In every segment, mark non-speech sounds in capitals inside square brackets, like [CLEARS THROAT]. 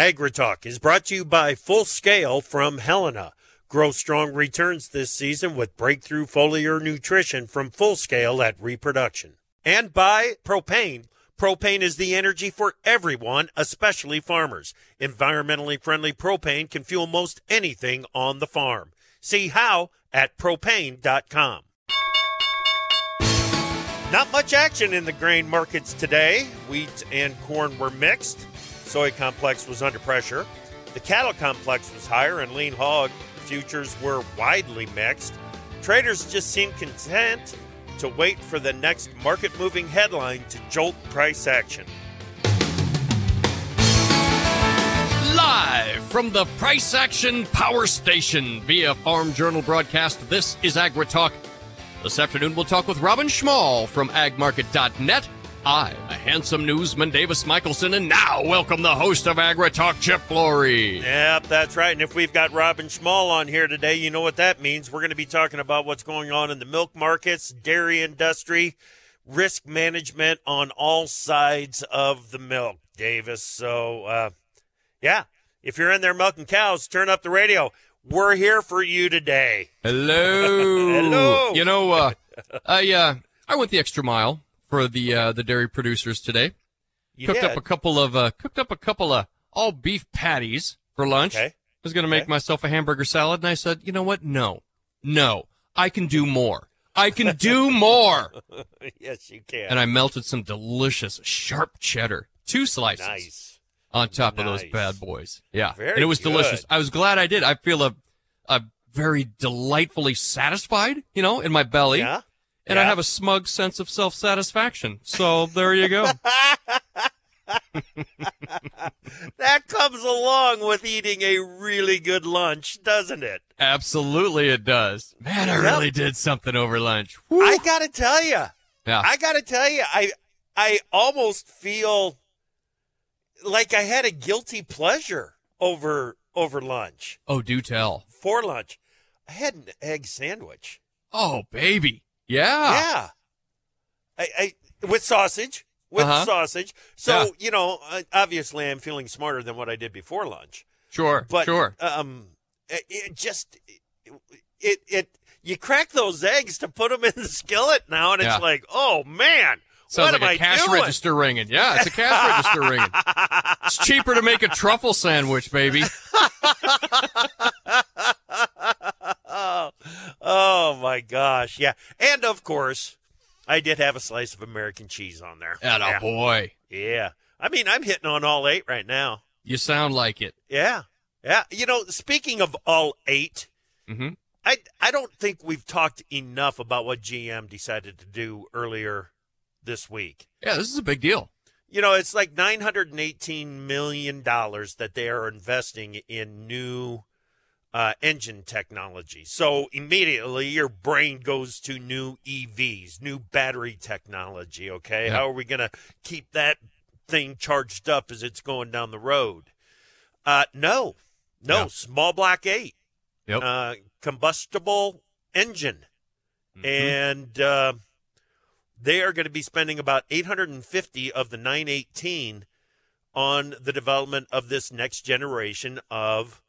AgriTalk is brought to you by Full Scale from Helena. Grow strong returns this season with breakthrough foliar nutrition from Full Scale at Reproduction. And by Propane. Propane is the energy for everyone, especially farmers. Environmentally friendly propane can fuel most anything on the farm. See how at propane.com. Not much action in the grain markets today. Wheat and corn were mixed. Soy complex was under pressure. The cattle complex was higher, and lean hog futures were widely mixed. Traders just seemed content to wait for the next market moving headline to jolt price action. Live from the Price Action Power Station via Farm Journal broadcast, this is AgriTalk. This afternoon, we'll talk with Robin Schmahl from agmarket.net. I'm a handsome newsman, Davis Michaelson, and now welcome the host of AgriTalk, Chip Flory. Yep, that's right. And if we've got Robin Schmahl on here today, you know what that means. We're going to be talking about what's going on in the milk markets, dairy industry, risk management on all sides of the milk, Davis. So, uh, yeah, if you're in there milking cows, turn up the radio. We're here for you today. Hello. [LAUGHS] Hello. You know, uh, I uh, I went the extra mile for the uh, the dairy producers today. You cooked did. up a couple of uh, cooked up a couple of all beef patties for lunch. Okay. was going to make Okay. myself a hamburger salad, and I said, you know what? No, no, I can do more. I can do more. [LAUGHS] yes, you can. And I melted some delicious sharp cheddar, two slices nice. on top of those bad boys. Yeah, Very and it was good. delicious. I was glad I did. I feel a, a very delightfully satisfied, you know, in my belly, Yeah. And I have a smug sense of self satisfaction. So there you go. [LAUGHS] That comes along with eating a really good lunch, doesn't it? Absolutely, it does. Man, I Yep. really did something over lunch. Woo. I gotta tell you, yeah. I gotta tell you, I I almost feel like I had a guilty pleasure over over lunch oh, do tell. for lunch. I had an egg sandwich. Oh, baby. Yeah. Yeah, I, I with sausage with Uh-huh. sausage. So Yeah. you know, obviously, I'm feeling smarter than what I did before lunch. Sure. But sure. um, it, it just it, it you crack those eggs to put them in the skillet now, and it's Yeah. like, oh man, Sounds what like a I cash doing? register ringing. Yeah, it's a cash register ringing. It's cheaper to make a truffle sandwich, baby. [LAUGHS] oh, oh my gosh, yeah, and of course, I did have a slice of American cheese on there. And yeah. boy. yeah, I mean, I'm hitting on all eight right now. You sound like it. Yeah, yeah. You know, speaking of all 8 Mm-hmm. I I don't think we've talked enough about what GM decided to do earlier this week. Yeah, this is a big deal. You know, it's like nine hundred and eighteen million dollars that they are investing in new uh, engine technology. So immediately your brain goes to new EVs, new battery technology. Okay, Yeah. how are we going to keep that thing charged up as it's going down the road? Uh, no, no, Yeah. small block eight, Yep. uh, combustible engine Mhm. and uh, they are going to be spending about 850 of the 918 on the development of this next generation of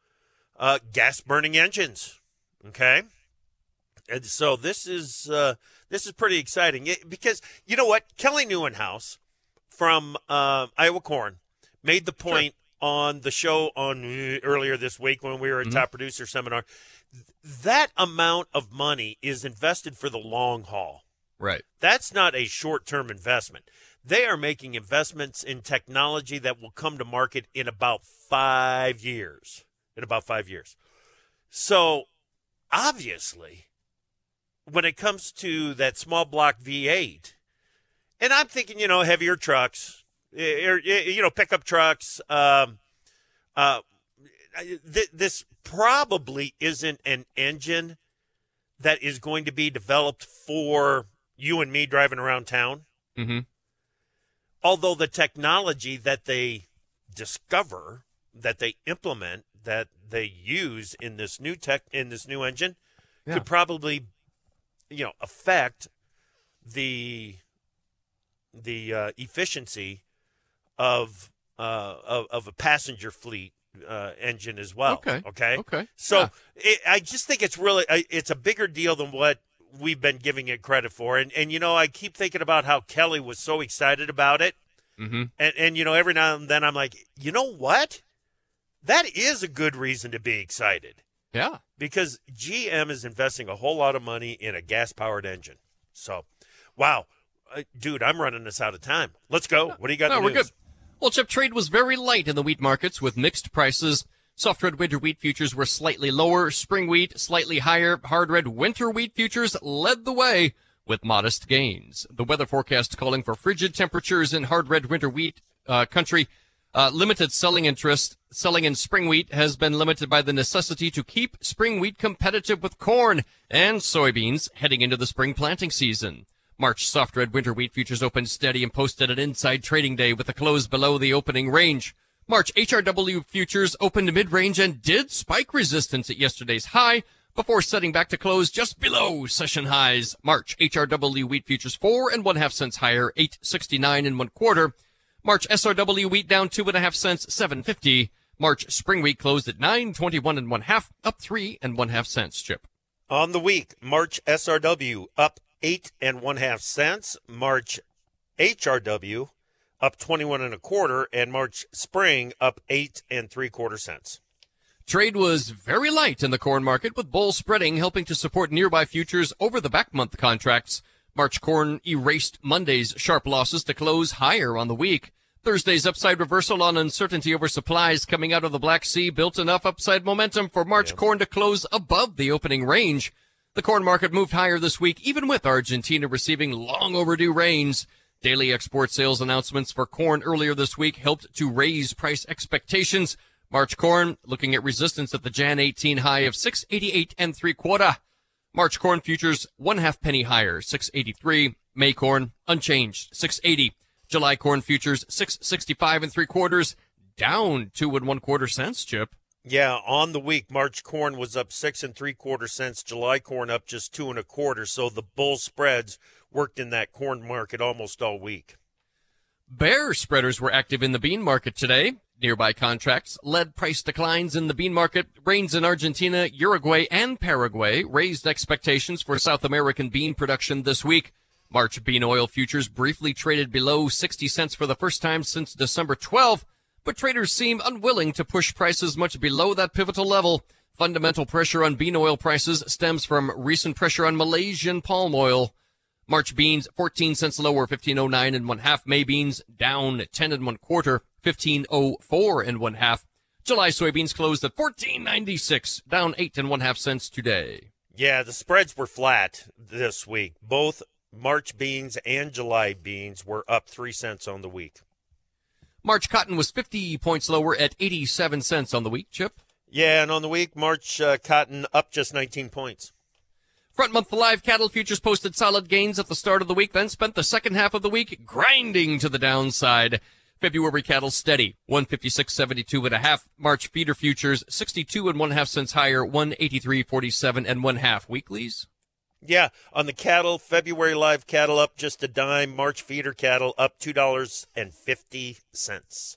uh, gas burning engines. Okay, and so this is uh, this is pretty exciting It- because you know what Kelly Nieuwenhuis from uh, Iowa Corn made the point on the show on uh, earlier this week when we were at Mhm. Top Producer Seminar. That amount of money is invested for the long haul. Right. That's not a short term investment. They are making investments in technology that will come to market in about five years. In about five years. So, obviously, when it comes to that small block V8, and I'm thinking, you know, heavier trucks, eh, er, eh, you know, pickup trucks, um, uh, th- this probably isn't an engine that is going to be developed for you and me driving around town. Mm-hmm. Although the technology that they discover, that they implement, that they use in this new tech in this new engine Yeah. could probably, you know, affect the the uh, efficiency of uh, of, of a passenger fleet uh, engine as well. Okay. Okay. Okay. So Yeah. it, I just think it's really it's a bigger deal than what we've been giving it credit for. And and you know I keep thinking about how Kelly was so excited about it. Mhm. And and you know every now and then I'm like, you know what? That is a good reason to be excited Yeah. because GM is investing a whole lot of money in a gas powered engine. So, wow, uh, dude, I'm running us out of time. Let's go. What do you got? No, we're news? good. Well, chip trade was very light in the wheat markets with mixed prices. Soft red winter wheat futures were slightly lower, spring wheat slightly higher, hard red winter wheat futures led the way with modest gains. The weather forecast calling for frigid temperatures in hard red winter wheat uh, country. Uh, limited selling interest. Selling in spring wheat has been limited by the necessity to keep spring wheat competitive with corn and soybeans heading into the spring planting season. March soft red winter wheat futures opened steady and posted an inside trading day with a close below the opening range. March HRW futures opened mid-range and did spike resistance at yesterday's high before setting back to close just below session highs. March HRW wheat futures four and one half cents higher, 869 and one quarter. March SRW wheat down two and a half cents, 750. March spring wheat closed at 921 and one half, up three and one half cents, Chip. On the week, March SRW up eight and one half cents. March HRW up 21 and a quarter, and March Spring up eight and three quarter cents. Trade was very light in the corn market with bull spreading helping to support nearby futures over the back month contracts. March corn erased Monday's sharp losses to close higher on the week. Thursday's upside reversal on uncertainty over supplies coming out of the Black Sea built enough upside momentum for March corn to close above the opening range. The corn market moved higher this week, even with Argentina receiving long overdue rains. Daily export sales announcements for corn earlier this week helped to raise price expectations. March corn looking at resistance at the Jan 18 high of 688 and three quarter. March corn futures one half penny higher, 683. May corn unchanged, 680. July corn futures 665 and three quarters, down two and one quarter cents, Chip. Yeah, on the week, March corn was up six and three quarter cents. July corn up just two and a quarter. So the bull spreads worked in that corn market almost all week. Bear spreaders were active in the bean market today. Nearby contracts led price declines in the bean market. Rains in Argentina, Uruguay, and Paraguay raised expectations for South American bean production this week. March bean oil futures briefly traded below 60 cents for the first time since December 12, but traders seem unwilling to push prices much below that pivotal level. Fundamental pressure on bean oil prices stems from recent pressure on Malaysian palm oil. March beans 14 cents lower, 1509 and one half. May beans down 10 and one quarter, 1504 and one half. July soybeans closed at 1496, down eight and one half cents today. Yeah, the spreads were flat this week. Both March beans and July beans were up three cents on the week. March cotton was 50 points lower at 87 cents on the week, Chip. Yeah, and on the week, March uh, cotton up just 19 points. Front month live cattle futures posted solid gains at the start of the week, then spent the second half of the week grinding to the downside. February cattle steady, 156.72 and a half. March feeder futures, 62 and one half cents higher, 183.47 and one half weeklies. Yeah, on the cattle, February live cattle up just a dime. March feeder cattle up $2.50.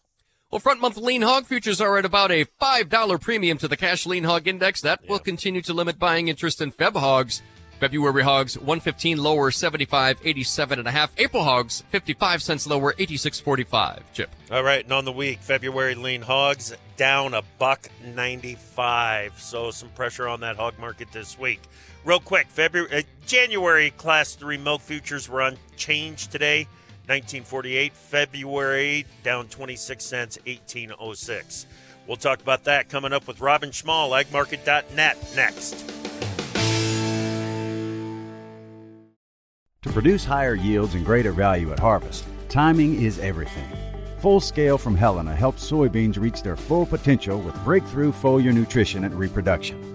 Well, front month lean hog futures are at about a $5 premium to the cash lean hog index. That will continue to limit buying interest in Feb hogs. February hogs 115 lower 75 87 and a half. April hogs 55 cents lower 86.45. Chip. All right, and on the week, February lean hogs down a buck ninety-five. So some pressure on that hog market this week. Real quick, February, uh, January class three milk futures were unchanged today. 1948, February down 26 cents, 1806. We'll talk about that coming up with Robin Schmahl, agmarket.net next. To produce higher yields and greater value at harvest, timing is everything. Full Scale from Helena helps soybeans reach their full potential with breakthrough foliar nutrition and reproduction.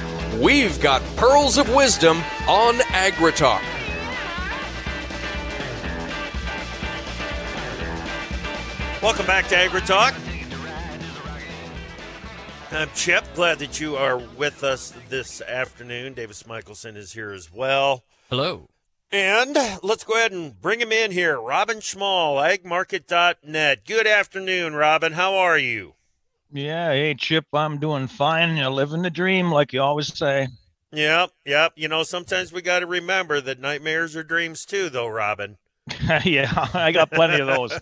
we've got pearls of wisdom on AgriTalk. Welcome back to AgriTalk. I'm Chip. Glad that you are with us this afternoon. Davis Michaelson is here as well. Hello. And let's go ahead and bring him in here. Robin Schmahl, agmarket.net. Good afternoon, Robin. How are you? Yeah, hey Chip, I'm doing fine. You're living the dream, like you always say. Yep, yep. You know, sometimes we got to remember that nightmares are dreams too, though, Robin. [LAUGHS] yeah, I got plenty of those. [LAUGHS]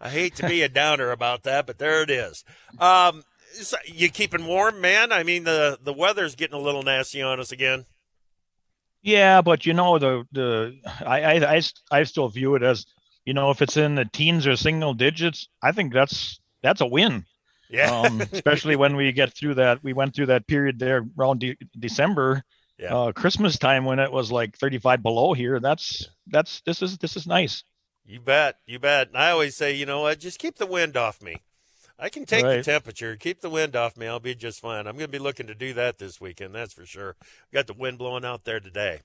I hate to be a downer about that, but there it is. Um, so you keeping warm, man? I mean, the the weather's getting a little nasty on us again. Yeah, but you know the the I I I, I still view it as you know, if it's in the teens or single digits, I think that's that's a win. Yeah. um, [LAUGHS] especially when we get through that, we went through that period there around de- December, Yeah. uh, Christmas time when it was like 35 below here. That's that's this is this is nice. You bet. You bet. And I always say, you know what? Just keep the wind off me. I can take the temperature. Keep the wind off me. I'll be just fine. I'm going to be looking to do that this weekend. That's for sure. Got the wind blowing out there today.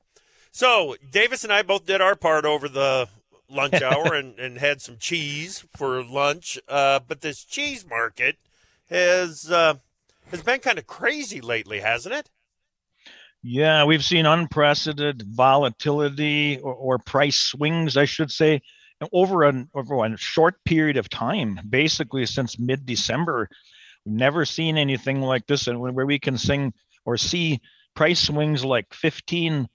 So Davis and I both did our part over the lunch hour and, and had some cheese for lunch. Uh, but this cheese market has uh, has been kind of crazy lately, hasn't it? Yeah, we've seen unprecedented volatility or, or price swings, I should say, over an over a short period of time, basically since mid-December. We've never seen anything like this, and where we can sing or see price swings like 15,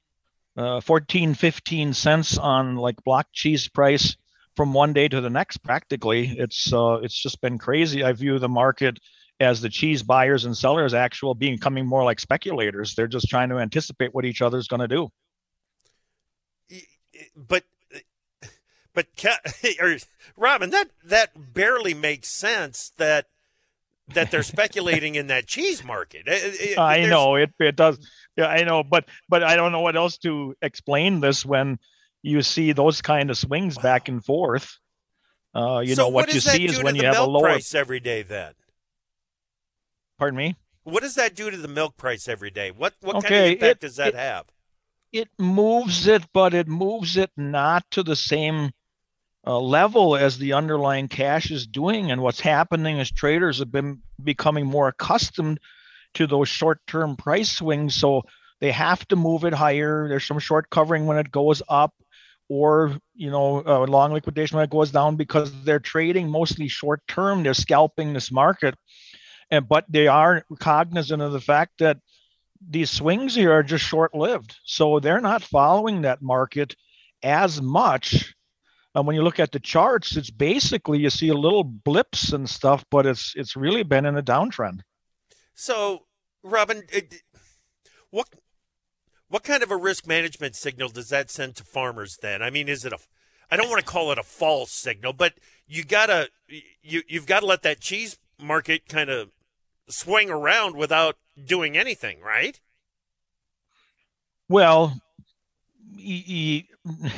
uh, 14, 15 cents on like block cheese price from one day to the next. Practically, it's uh, it's just been crazy. I view the market as the cheese buyers and sellers actual becoming more like speculators. They're just trying to anticipate what each other's going to do. but but [LAUGHS] or Robin, that that barely makes sense. That that they're speculating in that cheese market. It- it- I know it it does. Yeah, I know, but but I don't know what else to explain this when you see those kind of swings back and forth. Uh, you so know what, does you see is when you have a lower. price every day. Then Pardon me. what does that do to the milk price every day? What what kind of impact it- does that it- have? it moves it, but it moves it not to the same uh, level as the underlying cash is doing. And what's happening is traders have been becoming more accustomed to those short-term price swings, so they have to move it higher. There's some short covering when it goes up, or you know, uh, long liquidation when it goes down because they're trading mostly short-term. They're scalping this market, and but they are cognizant of the fact that these swings here are just short lived. So they're not following that market as much. And when you look at the charts, it's basically you see a little blips and stuff, but it's it's really been in a downtrend. So, Robin, it, what what kind of a risk management signal does that send to farmers? Then, I mean, is it a I don't want to call it a false signal, but you gotta you you've got to let that cheese market kind of swing around without doing anything, right? Well, e- e-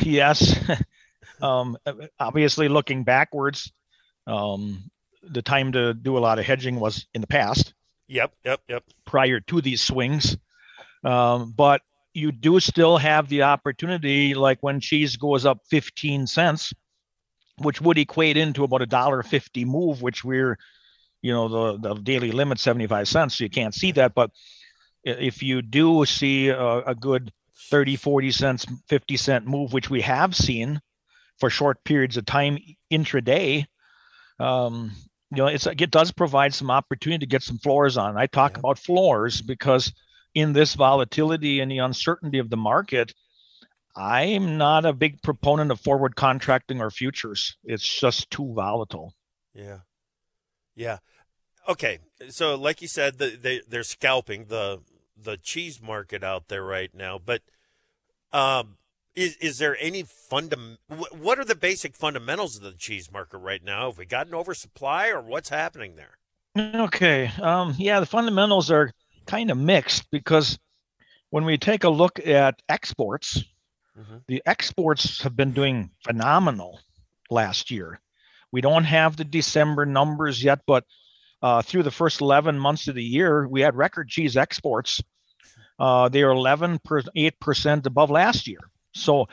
yes. [LAUGHS] um, obviously, looking backwards, um, the time to do a lot of hedging was in the past. Yep, yep, yep. prior to these swings. Um, but you do still have the opportunity, like when cheese goes up 15 cents, which would equate into about a dollar fifty move, which we're, you know, the, the daily limit 75 cents. So you can't see that. But if you do see a, a good 30, 40 cents, 50 cent move, which we have seen for short periods of time intraday, um, you know, it's it does provide some opportunity to get some floors on. I talk Yeah. about floors because in this volatility and the uncertainty of the market, I'm not a big proponent of forward contracting or futures. It's just too volatile. Yeah. Yeah. Okay. So like you said, the, they they're scalping the the cheese market out there right now, but um is is there any fundam what are the basic fundamentals of the cheese market right now? Have we got an oversupply or what's happening there? Okay. Um yeah, the fundamentals are kind of mixed because when we take a look at exports, mm-hmm. the exports have been doing phenomenal last year. We don't have the December numbers yet, but uh, through the first 11 months of the year, we had record cheese exports. Uh, they are 11 per, 8% above last year. So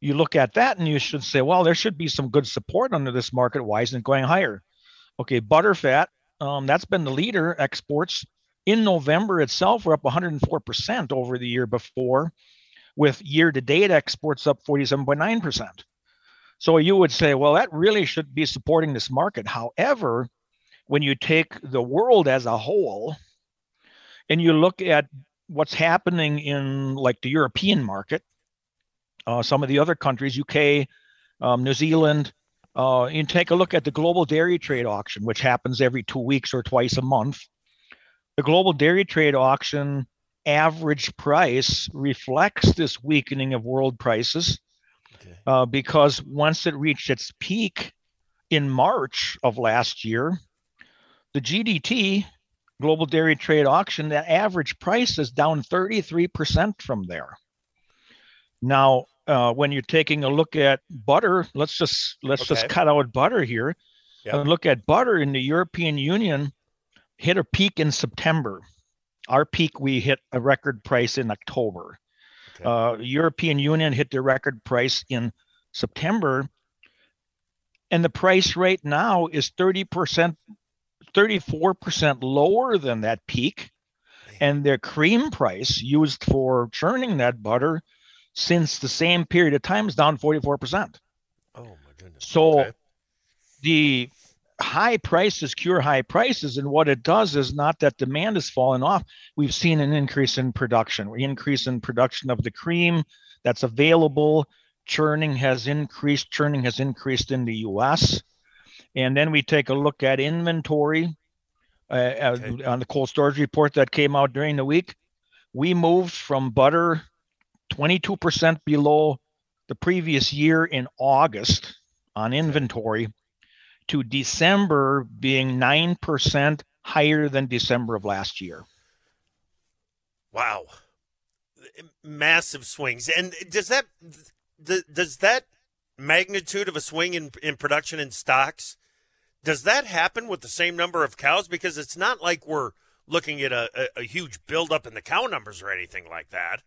you look at that and you should say, well, there should be some good support under this market. Why isn't it going higher? Okay, butterfat, um, that's been the leader exports. In November itself, we're up 104% over the year before, with year to date exports up 47.9%. So you would say, well, that really should be supporting this market. However, when you take the world as a whole and you look at what's happening in like the European market, uh, some of the other countries, UK, um, New Zealand, uh, you take a look at the global dairy trade auction, which happens every two weeks or twice a month. The global dairy trade auction average price reflects this weakening of world prices okay. uh, because once it reached its peak in March of last year, the GDT, Global Dairy Trade Auction, the average price is down 33% from there. Now, uh, when you're taking a look at butter, let's just let's okay. just cut out butter here yep. and look at butter in the European Union hit a peak in September. Our peak we hit a record price in October. Okay. Uh, European Union hit the record price in September, and the price right now is 30% 34% lower than that peak. And their cream price used for churning that butter since the same period of time is down 44%. Oh, my goodness. So okay. the high prices cure high prices. And what it does is not that demand is falling off. We've seen an increase in production, we increase in production of the cream that's available. Churning has increased. Churning has increased in the US. And then we take a look at inventory uh, uh, okay. on the cold storage report that came out during the week. We moved from butter 22% below the previous year in August on inventory to December being 9% higher than December of last year. Wow. Massive swings. And does that does that magnitude of a swing in, in production in stocks, does that happen with the same number of cows? Because it's not like we're looking at a, a, a huge buildup in the cow numbers or anything like that.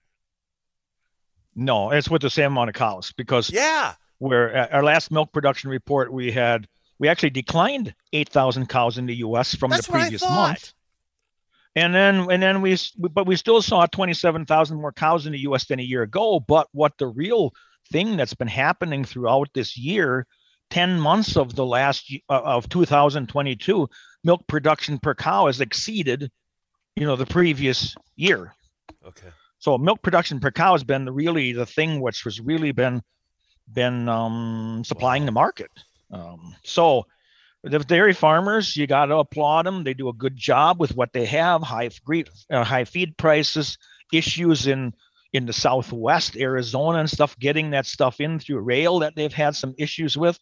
No, it's with the same amount of cows because yeah, where our last milk production report we had we actually declined 8,000 cows in the U.S. from That's the previous month. And then, and then we, but we still saw 27,000 more cows in the U.S. than a year ago. But what the real thing that's been happening throughout this year 10 months of the last uh, of 2022 milk production per cow has exceeded you know the previous year okay so milk production per cow has been really the thing which has really been been um, supplying the market. Um, so the dairy farmers you got to applaud them they do a good job with what they have high uh, high feed prices issues in in the southwest arizona and stuff getting that stuff in through rail that they've had some issues with.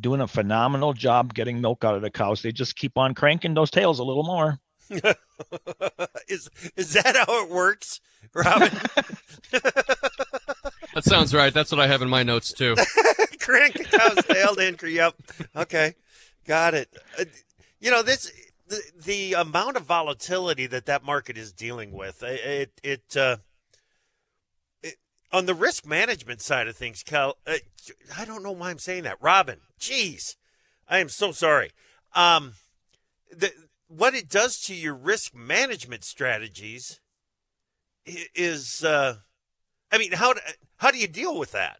Doing a phenomenal job getting milk out of the cows. They just keep on cranking those tails a little more [LAUGHS] is is that how it works robin? [LAUGHS] That sounds right. That's what i have in my notes too. Crank a cow's tail to increase yep. Okay. Got it. Uh, you know this the, the amount of volatility that that market is dealing with it it uh it on the risk management side of things, Cal, uh, I don't know why I'm saying that. Robin, jeez, I am so sorry. Um, the, what it does to your risk management strategies is, uh, I mean, how, how do you deal with that?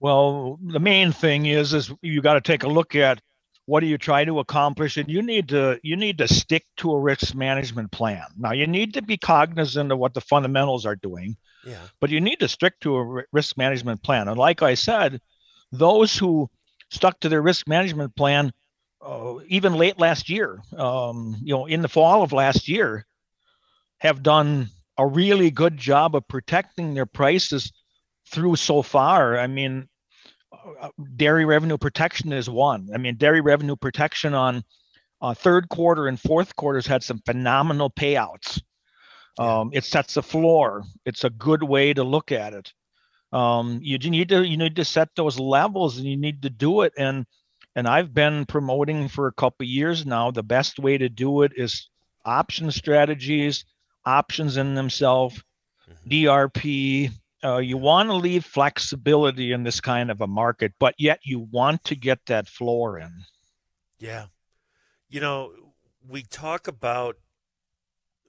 Well, the main thing is, is you got to take a look at what do you try to accomplish and you need to you need to stick to a risk management plan now you need to be cognizant of what the fundamentals are doing Yeah. but you need to stick to a risk management plan and like i said those who stuck to their risk management plan uh, even late last year um, you know in the fall of last year have done a really good job of protecting their prices through so far i mean uh, dairy revenue protection is one. I mean, dairy revenue protection on uh, third quarter and fourth quarters had some phenomenal payouts. Um, it sets a floor. It's a good way to look at it. Um, you need to you need to set those levels, and you need to do it. And and I've been promoting for a couple years now. The best way to do it is option strategies, options in themselves, DRP, uh, you want to leave flexibility in this kind of a market, but yet you want to get that floor in. Yeah. You know, we talk about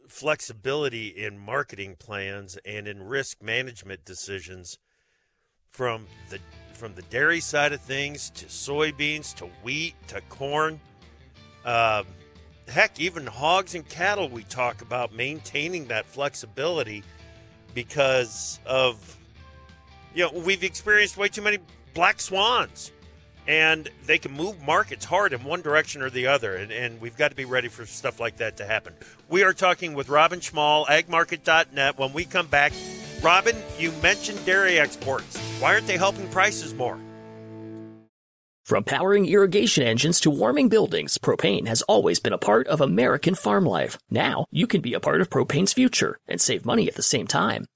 flexibility in marketing plans and in risk management decisions from the from the dairy side of things to soybeans to wheat to corn. Um, heck, even hogs and cattle, we talk about maintaining that flexibility because of you know we've experienced way too many black swans and they can move markets hard in one direction or the other. And, and we've got to be ready for stuff like that to happen. We are talking with robin schmahl agmarket.net when we come back robin you mentioned dairy exports why aren't they helping prices more From powering irrigation engines to warming buildings, propane has always been a part of American farm life. Now, you can be a part of propane's future and save money at the same time.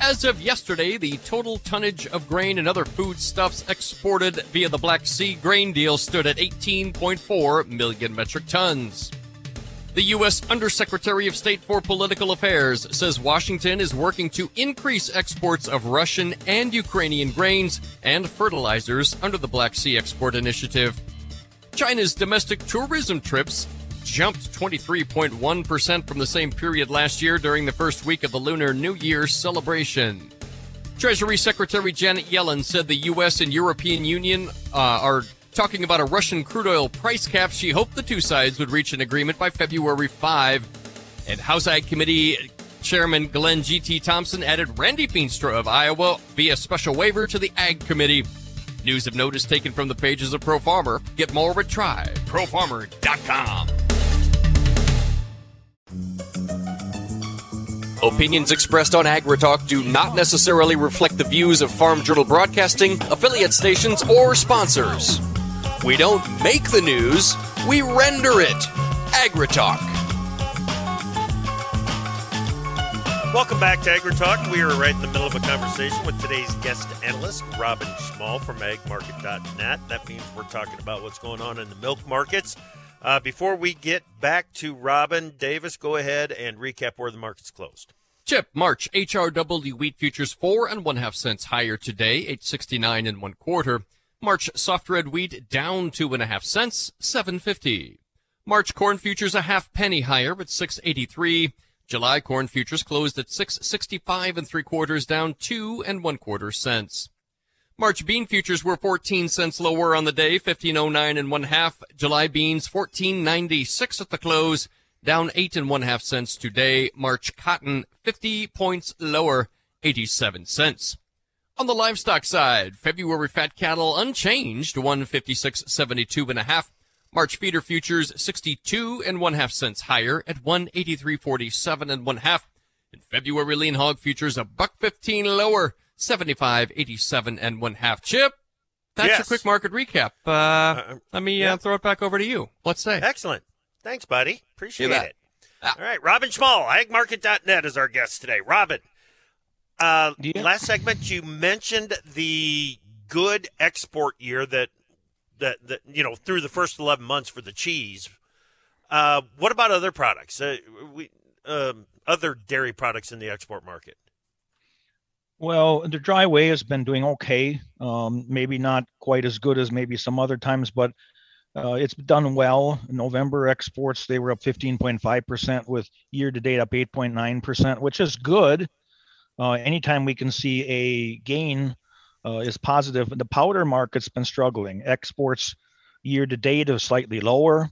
As of yesterday, the total tonnage of grain and other foodstuffs exported via the Black Sea grain deal stood at 18.4 million metric tons. The U.S. Undersecretary of State for Political Affairs says Washington is working to increase exports of Russian and Ukrainian grains and fertilizers under the Black Sea Export Initiative. China's domestic tourism trips jumped 23.1% from the same period last year during the first week of the Lunar New Year celebration. Treasury Secretary Janet Yellen said the U.S. and European Union uh, are talking about a Russian crude oil price cap. She hoped the two sides would reach an agreement by February 5. And House Ag Committee Chairman Glenn G.T. Thompson added Randy Feenstra of Iowa via special waiver to the Ag Committee. News of note is taken from the pages of Pro Farmer. Get more at tryprofarmer.com. Opinions expressed on AgriTalk do not necessarily reflect the views of Farm Journal Broadcasting, affiliate stations, or sponsors. We don't make the news, we render it. AgriTalk. welcome back to agritalk we are right in the middle of a conversation with today's guest analyst robin schmahl from agmarket.net that means we're talking about what's going on in the milk markets uh, before we get back to Robin Davis, go ahead and recap where the market's closed. Chip March HRW wheat futures four and one half cents higher today, eight sixty nine and one quarter. March soft red wheat down two and a half cents, seven fifty. March corn futures a half penny higher at six eighty three. July corn futures closed at six sixty five and three quarters, down two and one quarter cents. March bean futures were 14 cents lower on the day, 1509 and one half. July beans 1496 at the close, down eight and one half cents today. March cotton 50 points lower, 87 cents. On the livestock side, February fat cattle unchanged, 156.72 and a half. March feeder futures 62 and one half cents higher at 183.47 and one half. In February, lean hog futures a buck 15 lower, 75.87 and one half. Chip, that's Yes. your quick market recap. Uh, Uh, let me yeah. uh, throw it back over to you. Let's say. Excellent. Thanks, buddy. Appreciate it. Ah. All right, Robin Schmahl, agmarket.net is our guest today. Robin, uh, Yeah. last segment you mentioned the good export year that that that you know through the first eleven months for the cheese. Uh, what about other products? Uh, we um, other dairy products in the export market. Well, the dry whey has been doing okay. Um, maybe not quite as good as maybe some other times, but uh, it's done well. November exports they were up 15.5% with year to date up 8.9%, which is good. Uh, anytime we can see a gain uh, is positive. The powder market's been struggling. Exports year to date are slightly lower.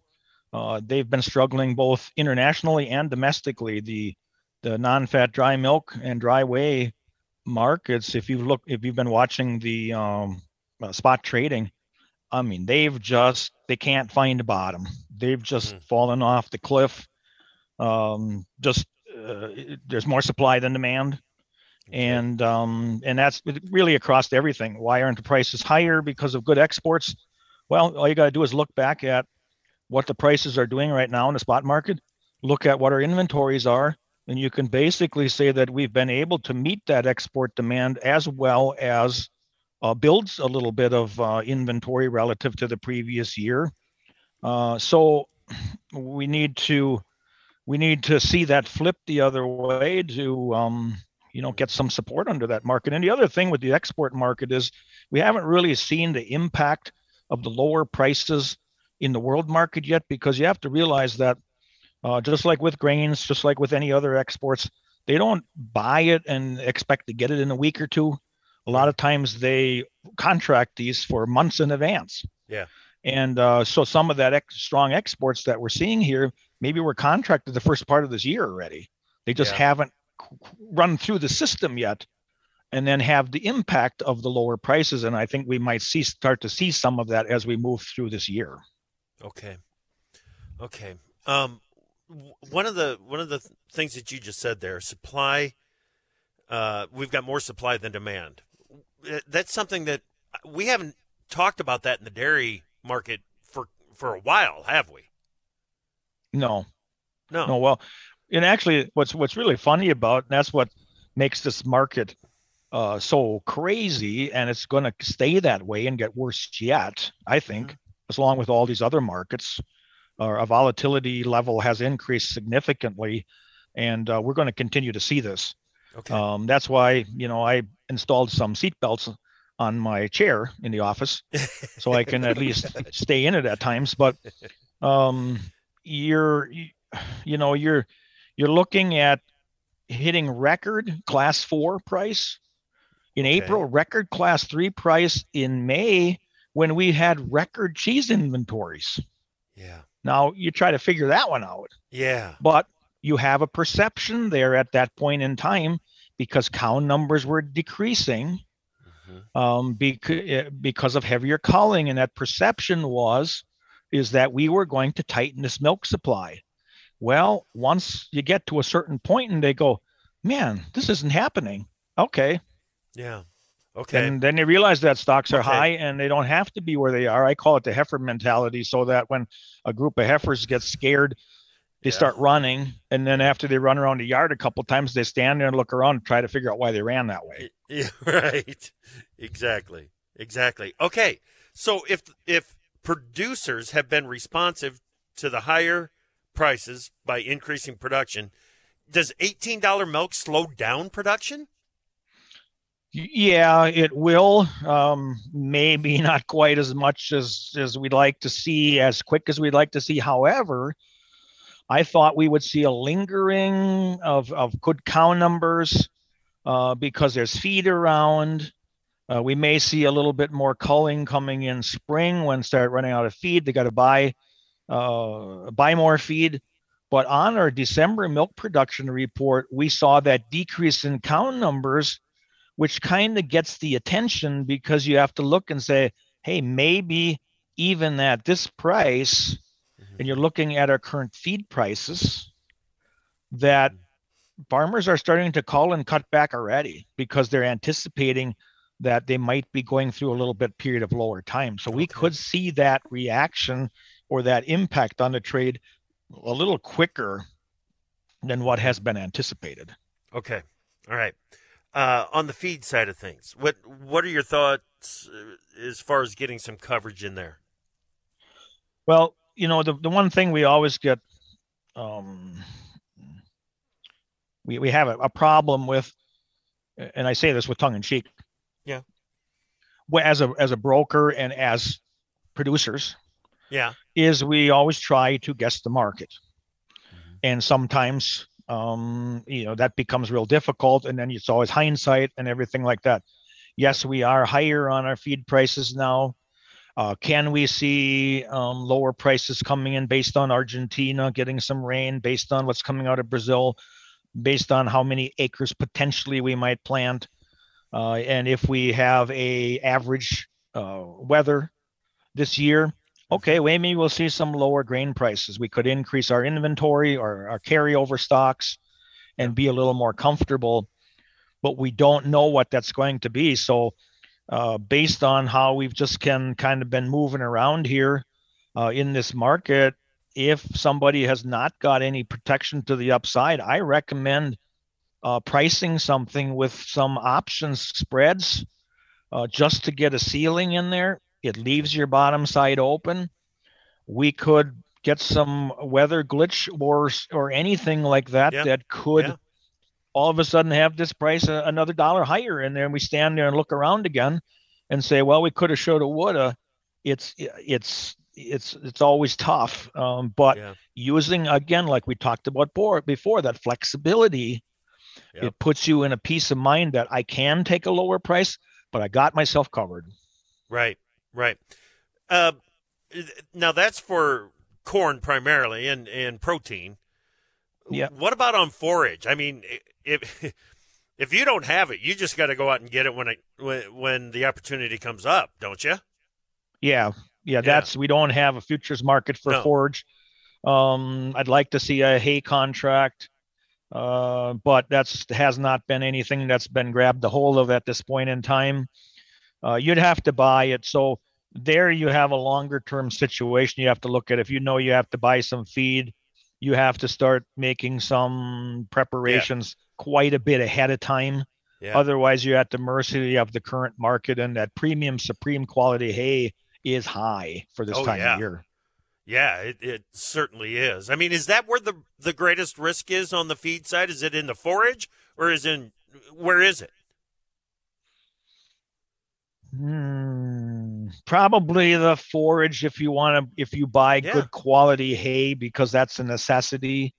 Uh, they've been struggling both internationally and domestically. The the non-fat dry milk and dry whey markets if you look if you've been watching the um, uh, spot trading i mean they've just they can't find a bottom. They've just Mm. fallen off the cliff. Um, just uh, there's more supply than demand. And um, and that's really across everything. Why aren't the prices higher? Because of good exports? Well all you got to do is look back at what the prices are doing right now in the spot market. Look at what our inventories are and you can basically say that we've been able to meet that export demand as well as uh, builds a little bit of uh, inventory relative to the previous year. Uh, so [CLEARS THROAT] we need to we need to see that flip the other way to um, you know get some support under that market. And the other thing with the export market is we haven't really seen the impact of the lower prices in the world market yet because you have to realize that uh, just like with grains, just like with any other exports, they don't buy it and expect to get it in a week or two. A lot of times they contract these for months in advance. Yeah. And uh, so some of that ex- strong exports that we're seeing here, maybe were contracted the first part of this year already. They just Yeah. haven't run through the system yet and then have the impact of the lower prices. And I think we might see start to see some of that as we move through this year. Okay. Okay. Um, one of the one of the things that you just said there, supply. Uh, we've got more supply than demand. Uh, That's something that we haven't talked about that in the dairy market for for a while, have we? No, No. No, well, and actually, what's what's really funny about, and that's what makes this market uh, so crazy, and it's going to stay that way and get worse yet. I think, as long with all these other markets, uh, our volatility level has increased significantly, and uh, we're going to continue to see this. Okay. Um, that's why you know I installed some seat belts on my chair in the office, [LAUGHS] so I can at least stay in it at times. But um, you're you know you're you're looking at hitting record class four price in Okay. April, record class three price in May when we had record cheese inventories. yeah. Now you try to figure that one out Yeah. but you have a perception there at that point in time because cow numbers were decreasing Mhm. um, because, because of heavier culling and that perception was is that we were going to tighten this milk supply well once you get to a certain point and they go man this isn't happening okay Yeah. Okay. and then they realize that stocks are Okay. high and they don't have to be where they are. I call it the heifer mentality, so that when a group of heifers get scared, they Yeah. start running, and then after they run around the yard a couple times, they stand there and look around and try to figure out why they ran that way. [LAUGHS] Yeah, right. Exactly. Exactly. Okay. So if if producers have been responsive to the higher prices by increasing production, does $18 milk slow down production? Yeah, it will. Um, maybe [LAUGHS] not quite as much as as we'd like to see, as quick as we'd like to see. However, I thought we would see a lingering of of good cow numbers uh, because there's feed around. Uh, we may see a little bit more culling coming in spring when start running out of feed. They got to buy uh, buy more feed. But on our December milk production report, we saw that decrease in cow numbers which kind of gets the attention because you have to look and say, hey, maybe even at this price, Mhm. and you're looking at our current feed prices, that farmers are starting to call and cut back already because they're anticipating that they might be going through a little bit period of lower time. So we could see that reaction or that impact on the trade a little quicker than what has been anticipated. Okay. All right. Uh, on the feed side of things, what what are your thoughts uh, as far as getting some coverage in there? Well, you know, the, the one thing we always get, um, we, we have a, a problem with, and I say this with tongue in cheek. Yeah. Well, as a, as a broker and as producers Yeah. is we always try to guess the market. Mhm. And sometimes, um, you know, that becomes real difficult and then it's always hindsight and everything like that. Yes, we are higher on our feed prices now. Uh, can we see um, lower prices coming in based on Argentina getting some rain, based on what's coming out of Brazil, based on how many acres potentially we might plant, uh, and if we have a average uh, weather this year, okay, well, maybe we'll see some lower grain prices. We could increase our inventory or our carryover stocks and be a little more comfortable, but we don't know what that's going to be. So uh, based on how we've just can kind of been moving around here uh, in this market, if somebody has not got any protection to the upside, I recommend uh, pricing something with some options spreads uh, just to get a ceiling in there. It leaves your bottom side open. We could get some weather glitch or or anything like that Yeah. that could Yeah. all of a sudden have this price a- another dollar higher and then we stand there and look around again and say well we could have shoulda woulda it's it's it's it's always tough um, but Yeah. using again like we talked about before, before that flexibility Yep. it puts you in a peace of mind that i can take a lower price but i got myself covered Right. Right. Uh, now that's for corn primarily and and protein. Yeah. What about on forage? I mean, if [LAUGHS] if you don't have it, you just got to go out and get it when it when, when the opportunity comes up, don't you? yeah yeah that's we don't have a futures market for No. forage um i'd like to see a hay contract uh but that's has not been anything that's been grabbed a hold of at this point in time uh you'd have to buy it so there you have a longer term situation you have to look at if you know you have to buy some feed you have to start making some preparations quite a bit ahead of time Yeah. otherwise you're at the mercy of the current market and that premium supreme quality hay is high for this Oh, time yeah. of year Yeah, it, it certainly is. I mean, is that where the the greatest risk is on the feed side? Is it in the forage or is in where is it? Hmm, probably the forage if you want to if you buy Yeah. good quality hay because that's a necessity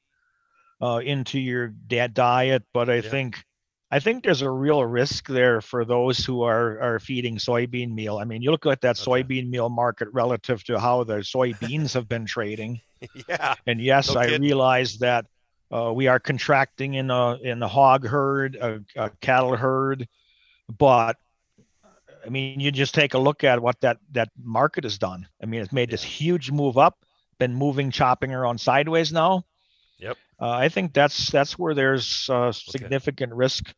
uh, into your da- diet but i Yeah. think i think there's a real risk there for those who are are feeding soybean meal i mean you look at that Okay. soybean meal market relative to how the soybeans have been trading [LAUGHS] yeah. and yes No i kidding. realize that uh, we are contracting in a in the hog herd a, a cattle herd but i mean you just take a look at what that that market has done i mean it's made this huge move up been moving chopping around sideways now Yep. uh, i think that's that's where there's uh, significant risk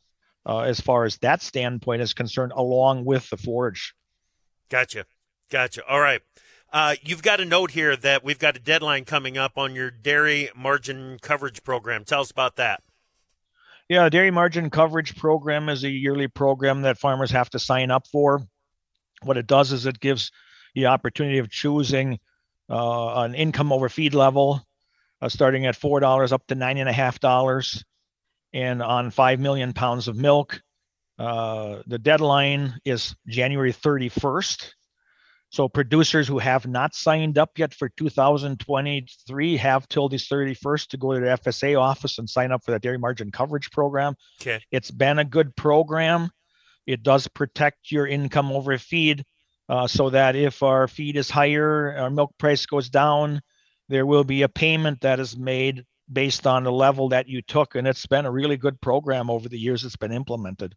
uh, as far as that standpoint is concerned along with the forage Gotcha. Gotcha. All right. Uh, you've got a note here that we've got a deadline coming up on your dairy margin coverage program. Tell us about that. Yeah, dairy margin coverage program is a yearly program that farmers have to sign up for. What it does is it gives the opportunity of choosing uh, an income over feed level, uh, starting at four dollars up to nine and a half dollars, and on five million pounds of milk. Uh, the deadline is January 31st. So producers who have not signed up yet for 2023 have till this 31st to go to the FSA office and sign up for the dairy margin coverage program. Okay. It's been a good program. It does protect your income over feed uh, so that if our feed is higher, our milk price goes down, there will be a payment that is made based on the level that you took. And it's been a really good program over the years it's been implemented.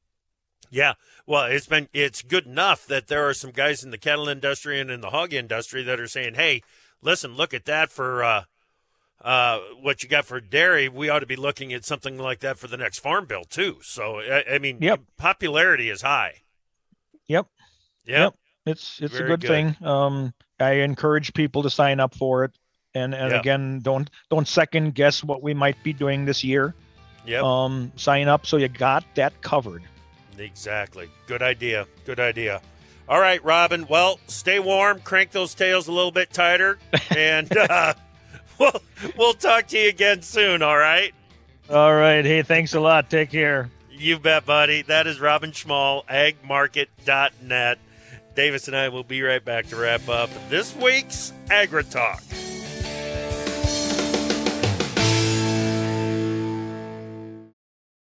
Yeah, well, it's been it's good enough that there are some guys in the cattle industry and in the hog industry that are saying, "Hey, listen, look at that for uh, uh, what you got for dairy. We ought to be looking at something like that for the next farm bill too." So, I, I mean, Yep. popularity is high. Yep. Yep. Yep. It's it's Very a good, good. thing. Um, I encourage people to sign up for it, and and Yep. again, don't don't second guess what we might be doing this year. Yep. Um, sign up so you got that covered. Exactly. Good idea. Good idea. All right, Robin. Well, stay warm. Crank those tails a little bit tighter, [LAUGHS] and uh, [LAUGHS] we'll we'll talk to you again soon. All right. All right. Hey, thanks a lot. Take care. You bet, buddy. That is Robin Schmahl, agmarket.net. Davis and I will be right back to wrap up this week's Agri Talk.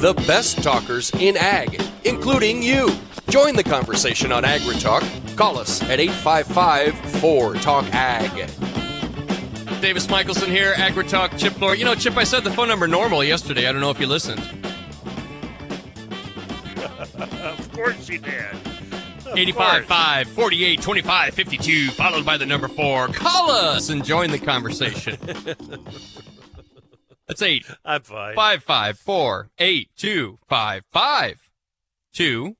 The best talkers in ag, including you. Join the conversation on AgriTalk. Call us at 855 4 Talk Ag. Davis Michaelsen here, AgriTalk, Chip Lord. You know, Chip, I said the phone number normal yesterday. I don't know if you listened. [LAUGHS] Of course you did. Of 85 course. 5 48 25 52, followed by the number 4. Call us and join the conversation. [LAUGHS] That's 8 I'm fine. five five four eight two five five two,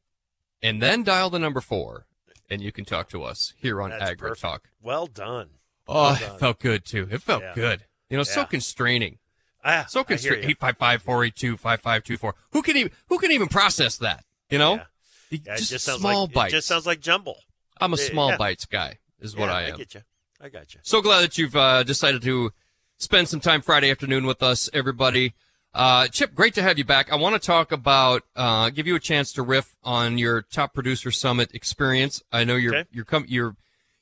and then dial the number four, and you can talk to us here on That's Agri perfect. Talk. Well done. Oh, Well it felt good too. It felt Yeah. good. You know, so constraining. Ah, So constraining. Eight five five four eight two five five two four. Who can even who can even process that? You know, Yeah. Yeah, it just, just sounds small like bites. it just sounds like jumble. I'm a small yeah. bites guy. Is what Yeah, I am. I get you. I got you. So glad that you've uh, decided to spend some time Friday afternoon with us, everybody. Uh, Chip, great to have you back. I want to talk about, uh, give you a chance to riff on your top producer summit experience. I know you're Okay. you're com- you're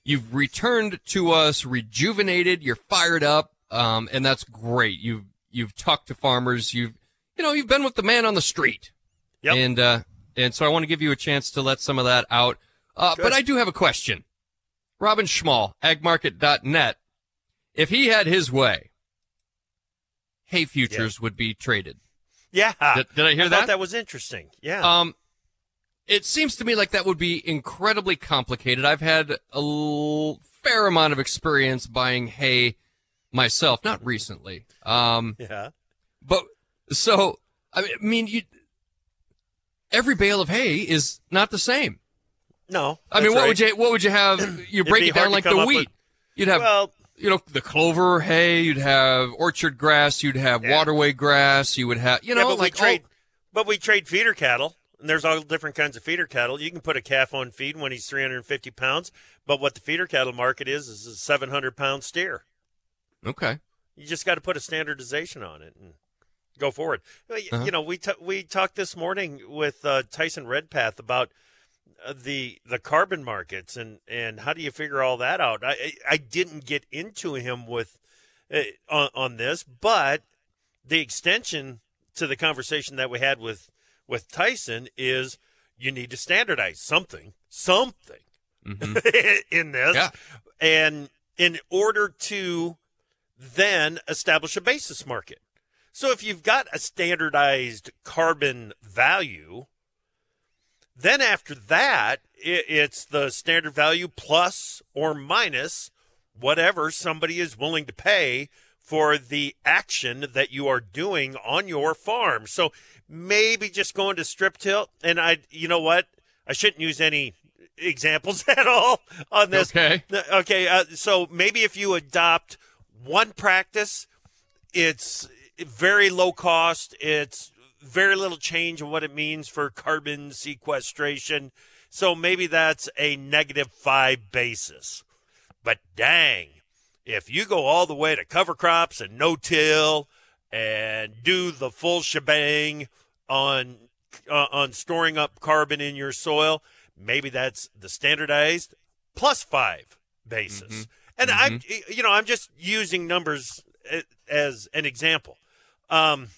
you've returned to us rejuvenated. You're fired up, um, and that's great. You've you've talked to farmers. You've you know you've been with the man on the street. Yep. And uh, and so I want to give you a chance to let some of that out. Uh, but I do have a question. Robin Schmahl, agmarket.net. If he had his way, hay futures would be traded. Yeah. Did, did I hear I that? thought that was interesting. Yeah. Um, it seems to me like that would be incredibly complicated. I've had a l- fair amount of experience buying hay myself, not recently. Um, yeah. but so I mean, you, every bale of hay is not the same. No. I mean, what right. would you what would you have? [CLEARS THROAT] You break it down like the wheat. with- You'd have Well, you know the clover hay. You'd have orchard grass. You'd have Yeah. waterway grass. You would have you know yeah, but like we trade, all- but we trade feeder cattle, and there's all different kinds of feeder cattle. You can put a calf on feed when he's 350 pounds, but what the feeder cattle market is is a 700 pound steer. okay. You just got to put a standardization on it and go forward. Uh-huh. You know, we t- we talked this morning with uh, Tyson Redpath about the the carbon markets and and how do you figure all that out? I I, didn't get into him with uh, on on this, but the extension to the conversation that we had with with Tyson is you need to standardize something something Mhm. [LAUGHS] in this Yeah. and in order to then establish a basis market. So if you've got a standardized carbon value, then after that, i it's the standard value plus or minus whatever somebody is willing to pay for the action that you are doing on your farm. So maybe just going to strip till. And I, you know what? I shouldn't use any examples [LAUGHS] at all on this. Okay. Okay. Uh, so maybe if you adopt one practice, it's very low cost. It's very little change in what it means for carbon sequestration. So maybe that's a negative five basis. But dang, if you go all the way to cover crops and no till and do the full shebang on uh, on storing up carbon in your soil, maybe that's the standardized plus five basis. Mm-hmm. And I'm, you know, I'm just using numbers as an example. Um,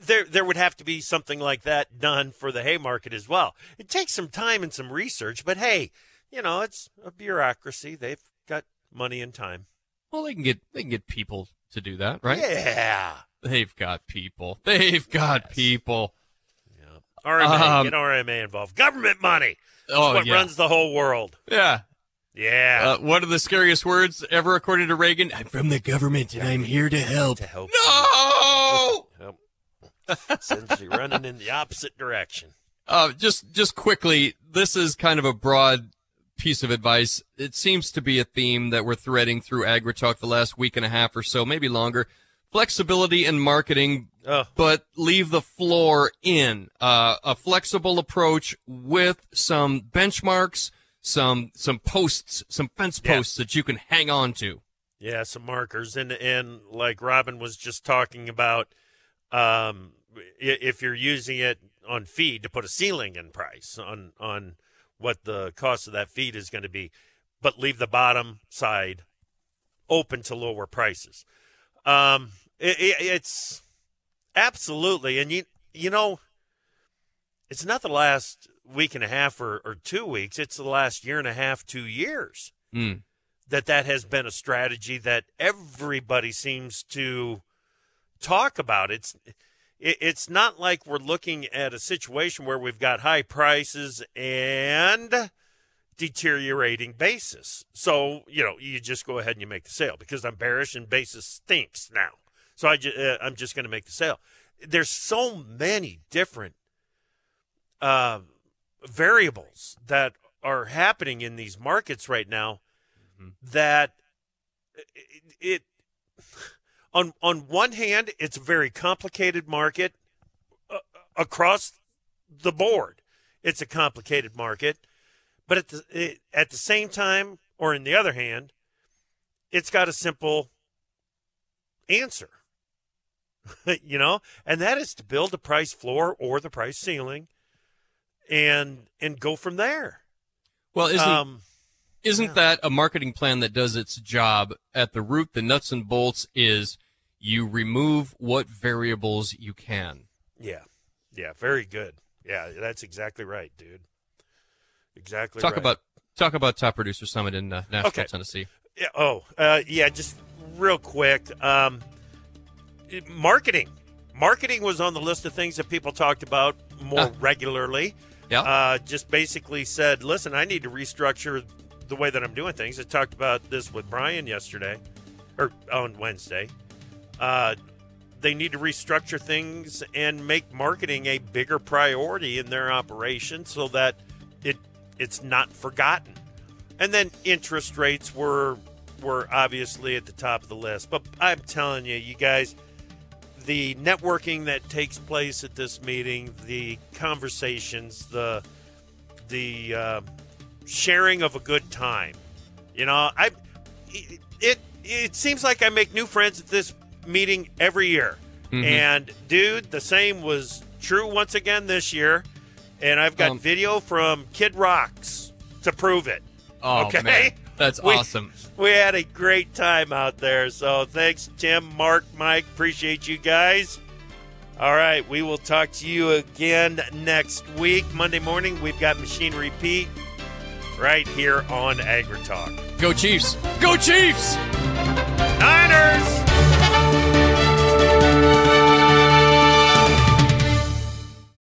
there, there would have to be something like that done for the hay market as well. It takes some time and some research, but hey, you know, it's a bureaucracy. They've got money and time. Well, they can get they can get people to do that, right? Yeah. They've got people. They've got people. yeah. RMA, Um, get RMA involved. Government money. That's Oh what yeah, runs the whole world. yeah. Yeah. Uh, one of the scariest words ever, according to Reagan. I'm from the government and I'm here to help. to help. No. [LAUGHS] Sends you running in the opposite direction. Uh, just just quickly, this is kind of a broad piece of advice. It seems to be a theme that we're threading through AgriTalk the last week and a half or so, maybe longer. Flexibility in marketing, Oh, but leave the floor in. Uh, a flexible approach with some benchmarks, some some posts, some fence Yeah. posts that you can hang on to. yeah, some markers, and and like Robin was just talking about, um, if you're using it on feed to put a ceiling in price on on what the cost of that feed is going to be, but leave the bottom side open to lower prices. Um, it, it, it's absolutely, and you you know, it's not the last week and a half or, or two weeks; it's the last year and a half, two years Mm. that that has been a strategy that everybody seems to talk about. It's it, it's not like we're looking at a situation where we've got high prices and deteriorating basis. So you know you just go ahead and you make the sale because I'm bearish and basis stinks now. So I ju- uh, I'm just going to make the sale. There's so many different uh, variables that are happening in these markets right now that it, it on on one hand it's a very complicated market uh, across the board it's a complicated market but at the it, at the same time or in the other hand it's got a simple answer [LAUGHS] you know and that is to build a price floor or the price ceiling and and go from there Well, isn't um Isn't Yeah. that a marketing plan that does its job at the root? The nuts and bolts is you remove what variables you can. Yeah. Yeah. Very good. Yeah. That's exactly right, dude. Exactly Talk right. about talk about top producer summit in uh, Nashville, Okay. Tennessee. Yeah, oh, uh, yeah, just real quick. Um, marketing. Marketing was on the list of things that people talked about more Ah. regularly. Yeah. Uh, just basically said, listen, I need to restructure the way that I'm doing things. I talked about this with Brian yesterday, or on Wednesday. Uh, they need to restructure things and make marketing a bigger priority in their operation so that it it's not forgotten. And then interest rates were were obviously at the top of the list. But I'm telling you, you guys, the networking that takes place at this meeting, the conversations, the the uh, sharing of a good time. You know, I it, it it seems like I make new friends at this meeting every year. Mhm. And dude, the same was true once again this year. And I've got Um, video from Kid Rocks to prove it. Oh Okay. man, that's [LAUGHS] We- awesome. We had a great time out there. So thanks, Tim, Mark, Mike. Appreciate you guys. All right. We will talk to you again next week. Monday morning, we've got Machinery Pete right here on AgriTalk. Go Chiefs! Go Chiefs! Niners!